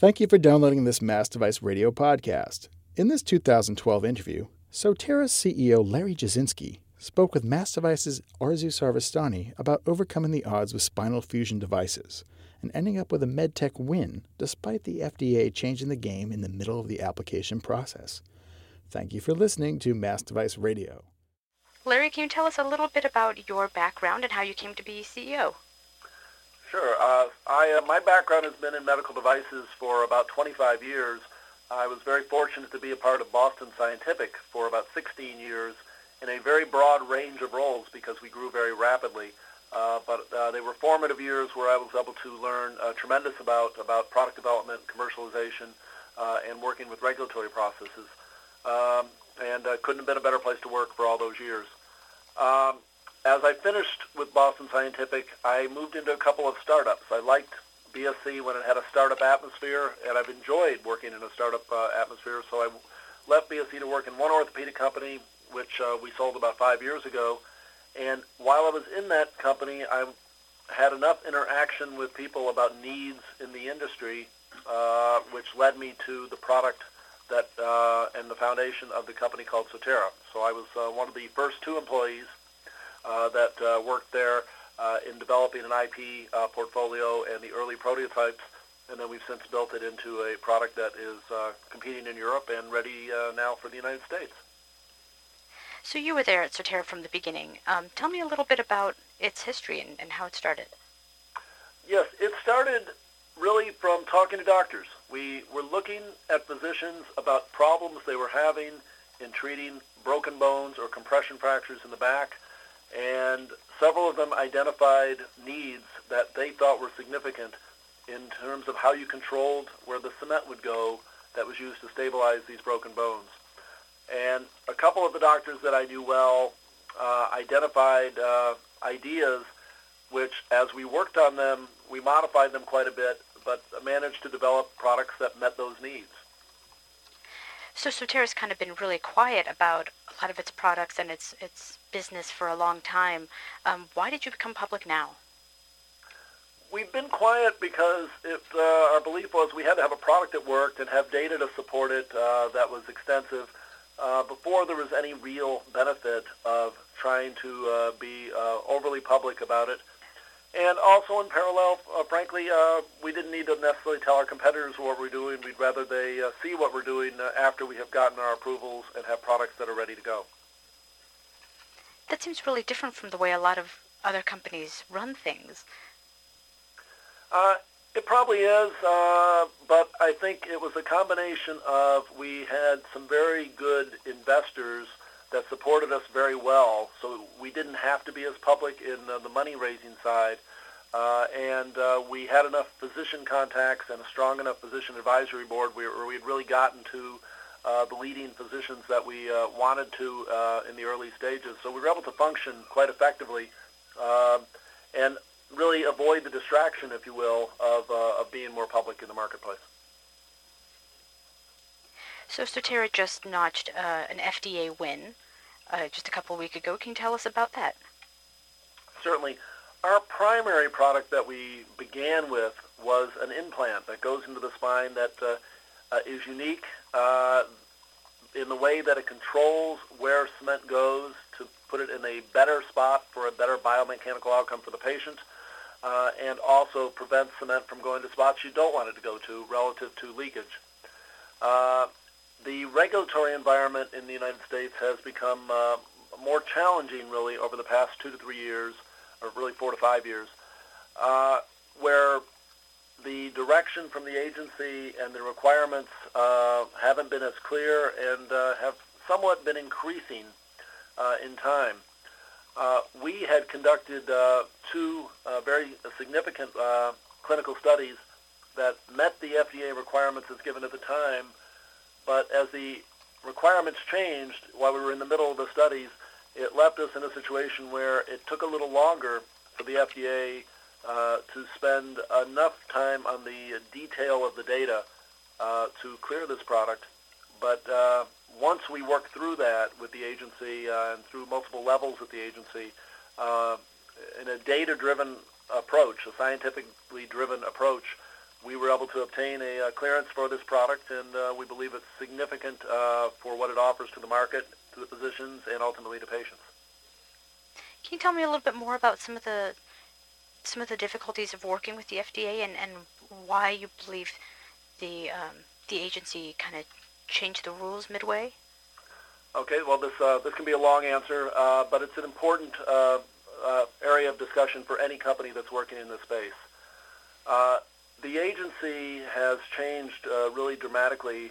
Thank you for downloading this Mass Device Radio podcast. In this 2012 interview, Sotera's CEO Larry Jasinski spoke with Mass Device's Arezu Sarvestani about overcoming the odds with spinal fusion devices and ending up with a medtech win despite the FDA changing the game in the middle of the application process. Thank you for listening to Mass Device Radio. Larry, can you tell us a little bit about your background and how you came to be CEO? Sure. Uh, I, uh, my background has been in medical devices for about 25 years. I was very fortunate to be a part of Boston Scientific for about 16 years in a very broad range of roles because we grew very rapidly. Uh, but uh, they were formative years where I was able to learn uh, tremendous about about product development, commercialization, uh, and working with regulatory processes. Um, and uh, couldn't have been a better place to work for all those years. Um, as I finished with Boston Scientific, I moved into a couple of startups. I liked BSC when it had a startup atmosphere, and I've enjoyed working in a startup uh, atmosphere. So I left BSC to work in one orthopedic company, which uh, we sold about five years ago. And while I was in that company, I had enough interaction with people about needs in the industry, uh, which led me to the product that uh, and the foundation of the company called Sotera. So I was uh, one of the first two employees that uh, worked there uh, in developing an IP uh, portfolio and the early prototypes, and then we've since built it into a product that is uh, competing in Europe and ready uh, now for the United States. So you were there at Sotera from the beginning. Um, tell me a little bit about its history and, and how it started. Yes, it started really from talking to doctors. We were looking at physicians about problems they were having in treating broken bones or compression fractures in the back, and several of them identified needs that they thought were significant in terms of how you controlled where the cement would go that was used to stabilize these broken bones. And a couple of the doctors that I knew well uh, identified uh, ideas which, as we worked on them, we modified them quite a bit, but managed to develop products that met those needs. So Sotera's kind of been really quiet about a lot of its products and its its business for a long time. Um, why did you become public now? We've been quiet because it, uh, our belief was we had to have a product that worked and have data to support it uh, that was extensive uh, before there was any real benefit of trying to uh, be uh, overly public about it. And also in parallel, uh, frankly, uh, we didn't need to necessarily tell our competitors what we're doing. We'd rather they uh, see what we're doing uh, after we have gotten our approvals and have products that are ready to go. That seems really different from the way a lot of other companies run things. Uh, it probably is, uh, but I think it was a combination of we had some very good investors that supported us very well. So we didn't have to be as public in the money raising side. Uh, and uh, we had enough physician contacts and a strong enough physician advisory board where, we had really gotten to uh, the leading physicians that we uh, wanted to uh, in the early stages. So we were able to function quite effectively uh, and really avoid the distraction, if you will, of, of being more public in the marketplace. So Sotera just notched uh, an FDA win uh, just a couple weeks ago. Can you tell us about that? Certainly. Our primary product that we began with was an implant that goes into the spine that uh, uh, is unique uh, in the way that it controls where cement goes to put it in a better spot for a better biomechanical outcome for the patient, uh, and also prevents cement from going to spots you don't want it to go to relative to leakage. Uh, the regulatory environment in the United States has become uh, more challenging, really, over the past two to three years, or really four to five years, uh, where the direction from the agency and the requirements uh, haven't been as clear and uh, have somewhat been increasing uh, in time. Uh, we had conducted two very significant clinical studies that met the FDA requirements as given at the time, but as the requirements changed while we were in the middle of the studies, it left us in a situation where it took a little longer for the FDA uh, to spend enough time on the detail of the data uh, to clear this product. But uh, once we worked through that with the agency uh, and through multiple levels at the agency, uh, in a data-driven approach, a scientifically driven approach, we were able to obtain a uh, clearance for this product, and uh, we believe it's significant uh, for what it offers to the market, to the physicians, and ultimately to patients. Can you tell me a little bit more about some of the some of the difficulties of working with the FDA and, and why you believe the um, the agency kind of changed the rules midway? Okay, well, this uh, this can be a long answer, uh, but it's an important uh, uh area of discussion for any company that's working in this space. Uh, the agency has changed uh, really dramatically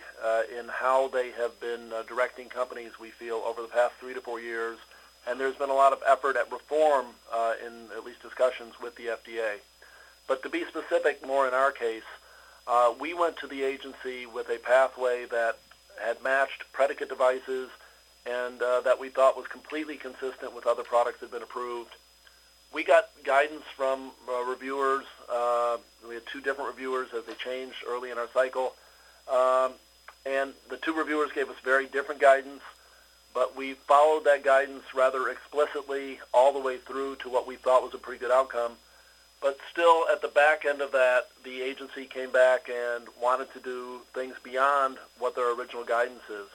in how they have been directing companies. We feel over the past three to four years, and there's been a lot of effort at reform in at least discussions with the FDA. But to be specific, more in our case, we went to the agency with a pathway that had matched predicate devices and uh, that we thought was completely consistent with other products that had been approved. We got guidance from uh, reviewers. We had two different reviewers as they changed early in our cycle. Um, and the two reviewers gave us very different guidance, but we followed that guidance rather explicitly all the way through to what we thought was a pretty good outcome. But still, at the back end of that, the agency came back and wanted to do things beyond what their original guidance is.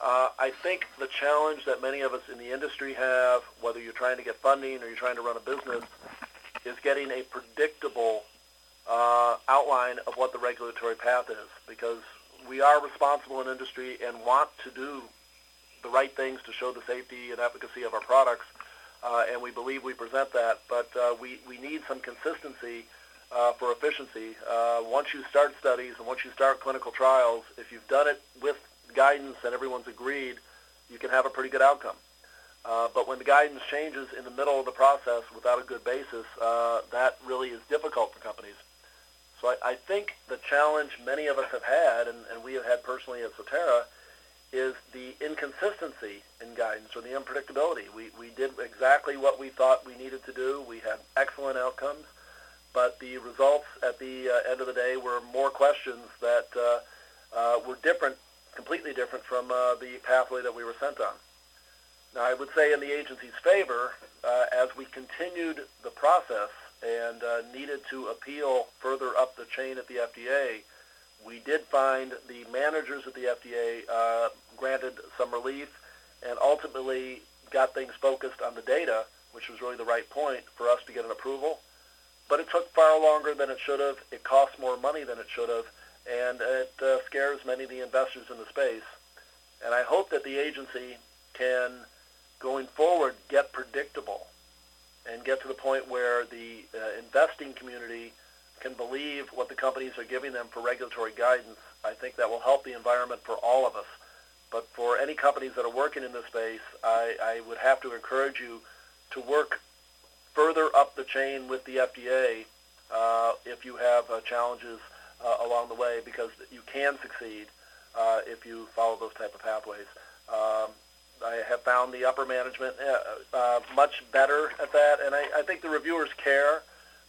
Uh, I think the challenge that many of us in the industry have, whether you're trying to get funding or you're trying to run a business, is getting a predictable uh, outline of what the regulatory path is because we are responsible in industry and want to do the right things to show the safety and efficacy of our products, uh, and we believe we present that, but uh, we, we need some consistency uh, for efficiency. Uh, once you start studies and once you start clinical trials, if you've done it with guidance and everyone's agreed, you can have a pretty good outcome. Uh, but when the guidance changes in the middle of the process without a good basis, uh, that really is difficult for companies. So I, I, think the challenge many of us have had, and, and we have had personally at Sotera, is the inconsistency in guidance or the unpredictability. We, we did exactly what we thought we needed to do. We had excellent outcomes, but the results at the uh, end of the day were more questions that uh, uh, were different completely different from uh, the pathway that we were sent on. Now, I would say in the agency's favor, uh, as we continued the process and uh, needed to appeal further up the chain at the FDA, we did find the managers at the FDA uh, granted some relief and ultimately got things focused on the data, which was really the right point for us to get an approval. But it took far longer than it should have. It cost more money than it should have and it uh, scares many of the investors in the space. And I hope that the agency can, going forward, get predictable and get to the point where the uh, investing community can believe what the companies are giving them for regulatory guidance. I think that will help the environment for all of us. But for any companies that are working in this space, I, I would have to encourage you to work further up the chain with the FDA uh, if you have uh, challenges uh, along the way because you can succeed uh, if you follow those type of pathways. Um, I have found the upper management uh, uh, much better at that, and I, I think the reviewers care,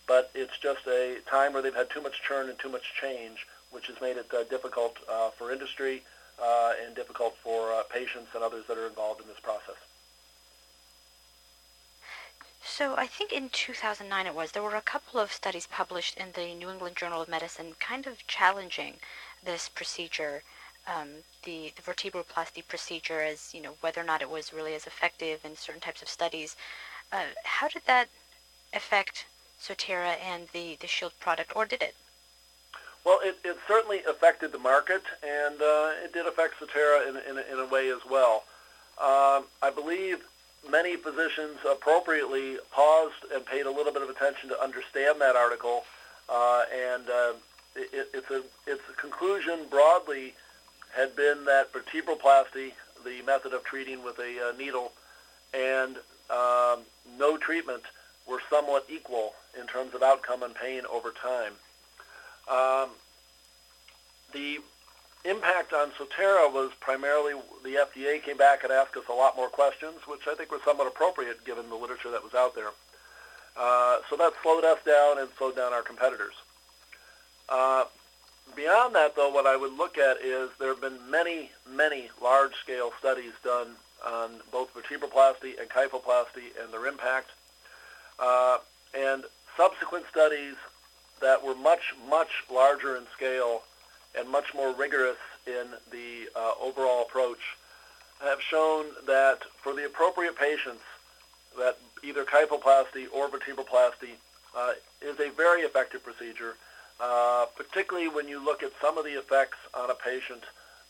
but it's just a time where they've had too much churn and too much change, which has made it uh, difficult uh, for industry uh, and difficult for uh, patients and others that are involved in this process. So I think in 2009 it was, there were a couple of studies published in the New England Journal of Medicine kind of challenging this procedure, um, the, the vertebroplasty procedure as, you know, whether or not it was really as effective in certain types of studies. Uh, how did that affect Sotera and the, the Shield product, or did it? Well, it, it certainly affected the market, and uh, it did affect Sotera in, in, in a way as well. Um, I believe many physicians appropriately paused and paid a little bit of attention to understand that article, uh, and uh, it, it's a its a conclusion broadly had been that vertebroplasty, the method of treating with a uh, needle, and um, no treatment were somewhat equal in terms of outcome and pain over time. Um, the impact on Sotera was primarily the FDA came back and asked us a lot more questions, which I think was somewhat appropriate given the literature that was out there. Uh, so that slowed us down and slowed down our competitors. Uh, beyond that, though, what I would look at is there have been many, many large-scale studies done on both vertebroplasty and kyphoplasty and their impact. Uh, and subsequent studies that were much, much larger in scale and much more rigorous in the uh, overall approach have shown that for the appropriate patients, that either kyphoplasty or vertebroplasty uh, is a very effective procedure, uh, particularly when you look at some of the effects on a patient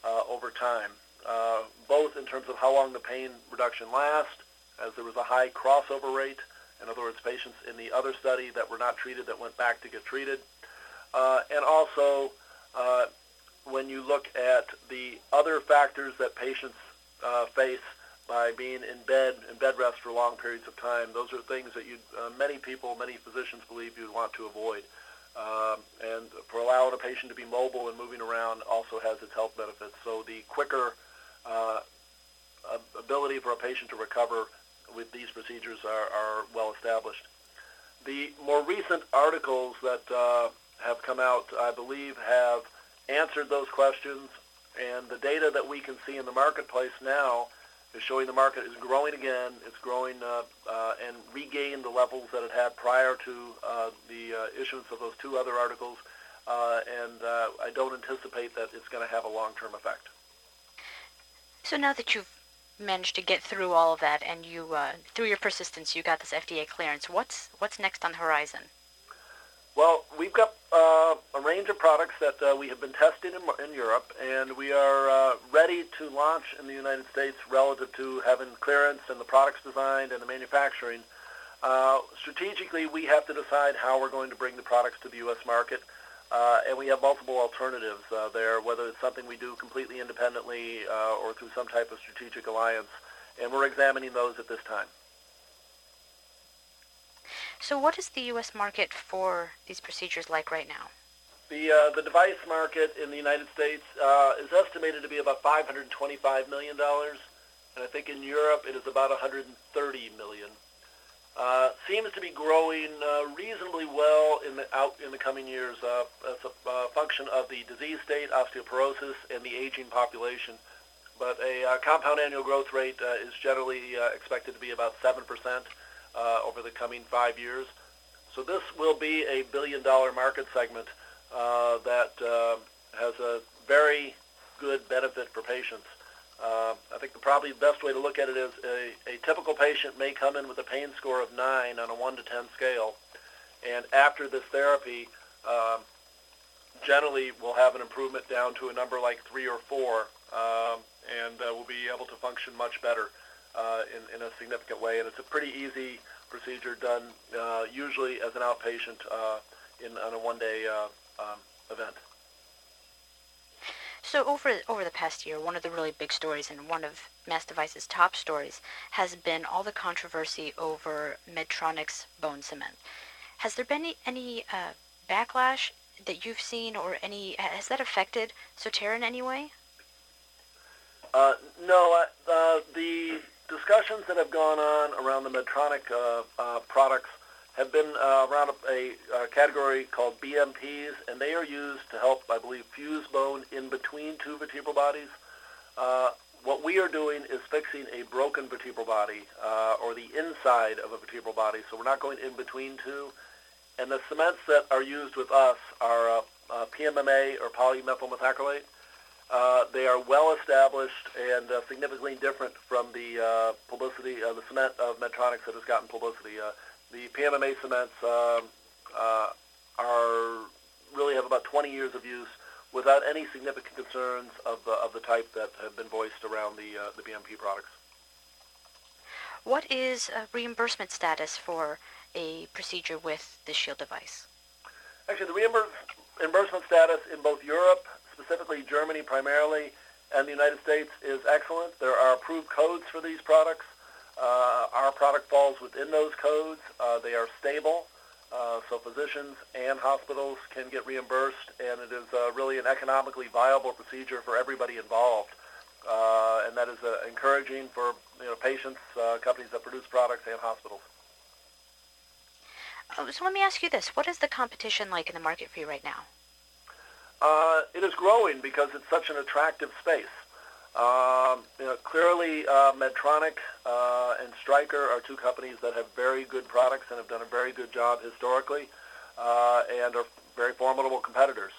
uh, over time, uh, both in terms of how long the pain reduction lasts, as there was a high crossover rate, in other words, patients in the other study that were not treated that went back to get treated, uh, and also uh, when you look at the other factors that patients face by being in bed in bed rest for long periods of time. Those are things that you uh, many people, many physicians believe you'd want to avoid. Um, and for allowing a patient to be mobile and moving around also has its health benefits. So the quicker uh, ability for a patient to recover with these procedures are, are well established. The more recent articles that uh, have come out, I believe, have answered those questions and the data that we can see in the marketplace now is showing the market is growing again. It's growing uh, uh, and regained the levels that it had prior to uh, the uh, issuance of those two other articles. Uh, and uh, I don't anticipate that it's going to have a long-term effect. So now that you've managed to get through all of that and you, through your persistence, you got this FDA clearance, what's, what's next on the horizon? Well, we've got uh, a range of products that uh, we have been testing in, in Europe, and we are uh, ready to launch in the United States relative to having clearance and the products designed and the manufacturing. Uh, strategically, we have to decide how we're going to bring the products to the U.S. market, uh, and we have multiple alternatives uh, there, whether it's something we do completely independently or through some type of strategic alliance, and we're examining those at this time. So what is the U.S. market for these procedures like right now? The, uh, the device market in the United States uh, is estimated to be about $525 million, and I think in Europe it is about 130 million. Uh, seems to be growing uh, reasonably well in the out in the coming years uh, as a function of the disease state, osteoporosis, and the aging population. But a uh, compound annual growth rate uh, is generally uh, expected to be about seven percent uh, over the coming five years. So this will be a billion-dollar market segment uh, that uh, has a very good benefit for patients. Uh, I think the probably best way to look at it is a, a typical patient may come in with a pain score of 9 on a 1 to 10 scale, and after this therapy, um, generally will have an improvement down to a number like 3 or 4, um, and uh, will be able to function much better uh, in, in a significant way. And it's a pretty easy procedure done uh, usually as an outpatient uh, in, on a one-day uh, um, event. So over over the past year, one of the really big stories and one of Mass Device's top stories has been all the controversy over Medtronic's bone cement. Has there been any, any uh, backlash that you've seen, or any has that affected Sotera in any way? Uh, no, uh, the discussions that have gone on around the Medtronic uh, uh, products have been uh, around a, a, category called BMPs, and they are used to help, I believe, fuse bone in between two vertebral bodies. Uh, what we are doing is fixing a broken vertebral body uh, or the inside of a vertebral body, so we're not going in between two. And the cements that are used with us are uh, PMMA or polymethyl methacrylate. Uh, they are well established and uh, significantly different from the uh, publicity, uh, the cement of Medtronics that has gotten publicity. Uh, the PMMA cements um, uh, are really have about 20 years of use without any significant concerns of the, of the type that have been voiced around the, the BMP products. What is reimbursement status for a procedure with the Shield device? Actually, the reimbursement status in both Europe specifically Germany primarily, and the United States is excellent. There are approved codes for these products. Uh, our product falls within those codes. Uh, they are stable, uh, so physicians and hospitals can get reimbursed, and it is uh, really an economically viable procedure for everybody involved. Uh, and that is uh, encouraging for you know, patients, companies that produce products, and hospitals. Oh, so let me ask you this. What is the competition like in the market for you right now? Uh, it is growing because it's such an attractive space. Um, you know, clearly, uh, Medtronic uh, and Stryker are two companies that have very good products and have done a very good job historically. uh, and are very formidable competitors.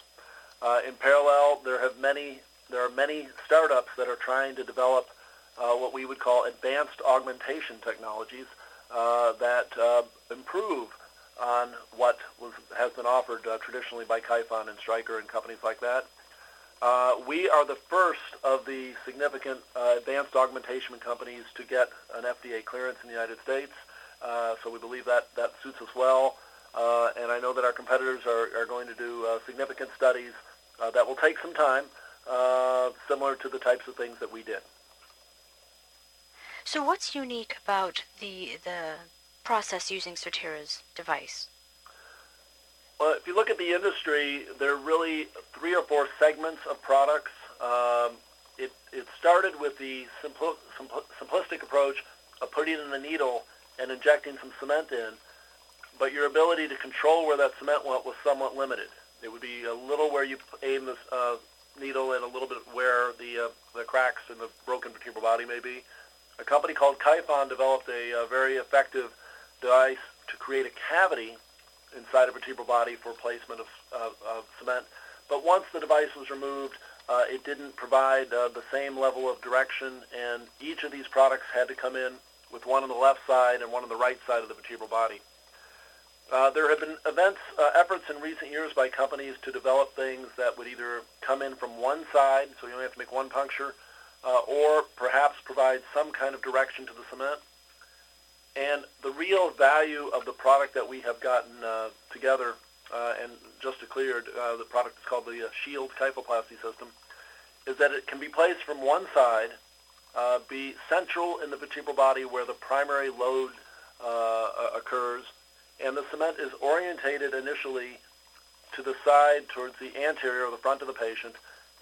Uh, in parallel, there have many there are many startups that are trying to develop uh, what we would call advanced augmentation technologies that improve on what was, has been offered uh, traditionally by Kyphon and Stryker and companies like that. Uh, we are the first of the significant uh, advanced augmentation companies to get an FDA clearance in the United States, so we believe that that suits us well. and I know that our competitors are, are going to do significant studies that will take some time, similar to the types of things that we did. So what's unique about the the process using Sotera's device? Well, if you look at the industry, there are really three or four segments of products. Um, it, it started with the simpl- simpl- simplistic approach of putting in the needle and injecting some cement in, but your ability to control where that cement went was somewhat limited. It would be a little where you aim the uh, needle and a little bit where the, uh, the cracks in the broken vertebral body may be. A company called Kyphon developed a, a very effective device to create a cavity inside a vertebral body for placement of, of, of cement. But once the device was removed, uh, it didn't provide uh, the same level of direction, and each of these products had to come in with one on the left side and one on the right side of the vertebral body. Uh, there have been events, uh, efforts in recent years by companies to develop things that would either come in from one side, so you only have to make one puncture, uh, or perhaps provide some kind of direction to the cement. And the real value of the product that we have gotten uh, together, uh, and just clear, uh, the product is called the uh, Shield Kyphoplasty System, is that it can be placed from one side, uh, be central in the vertebral body where the primary load occurs, and the cement is orientated initially to the side towards the anterior or the front of the patient,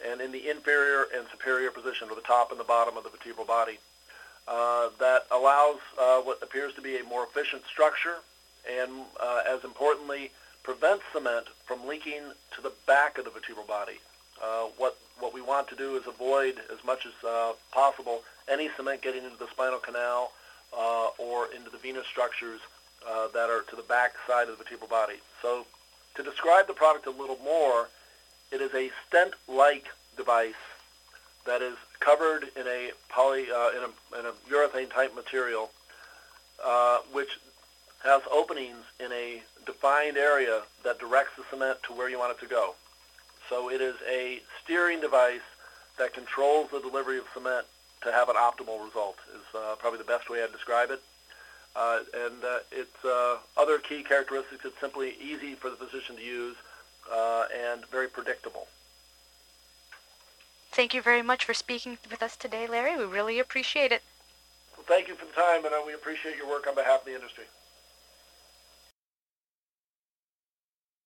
and in the inferior and superior position, or the top and the bottom of the vertebral body. Uh, that allows uh, what appears to be a more efficient structure and, uh, as importantly, prevents cement from leaking to the back of the vertebral body. Uh, what, what we want to do is avoid, as much as uh, possible, any cement getting into the spinal canal or into the venous structures that are to the back side of the vertebral body. So to describe the product a little more, it is a stent-like device that is covered in a poly uh, in, a, in a urethane type material, uh, which has openings in a defined area that directs the cement to where you want it to go. So it is a steering device that controls the delivery of cement to have an optimal result is uh, probably the best way I'd describe it. Uh, and uh, its uh, other key characteristics, it's simply easy for the physician to use uh, and very predictable. Thank you very much for speaking with us today, Larry. We really appreciate it. Well, thank you for the time, and uh, we appreciate your work on behalf of the industry.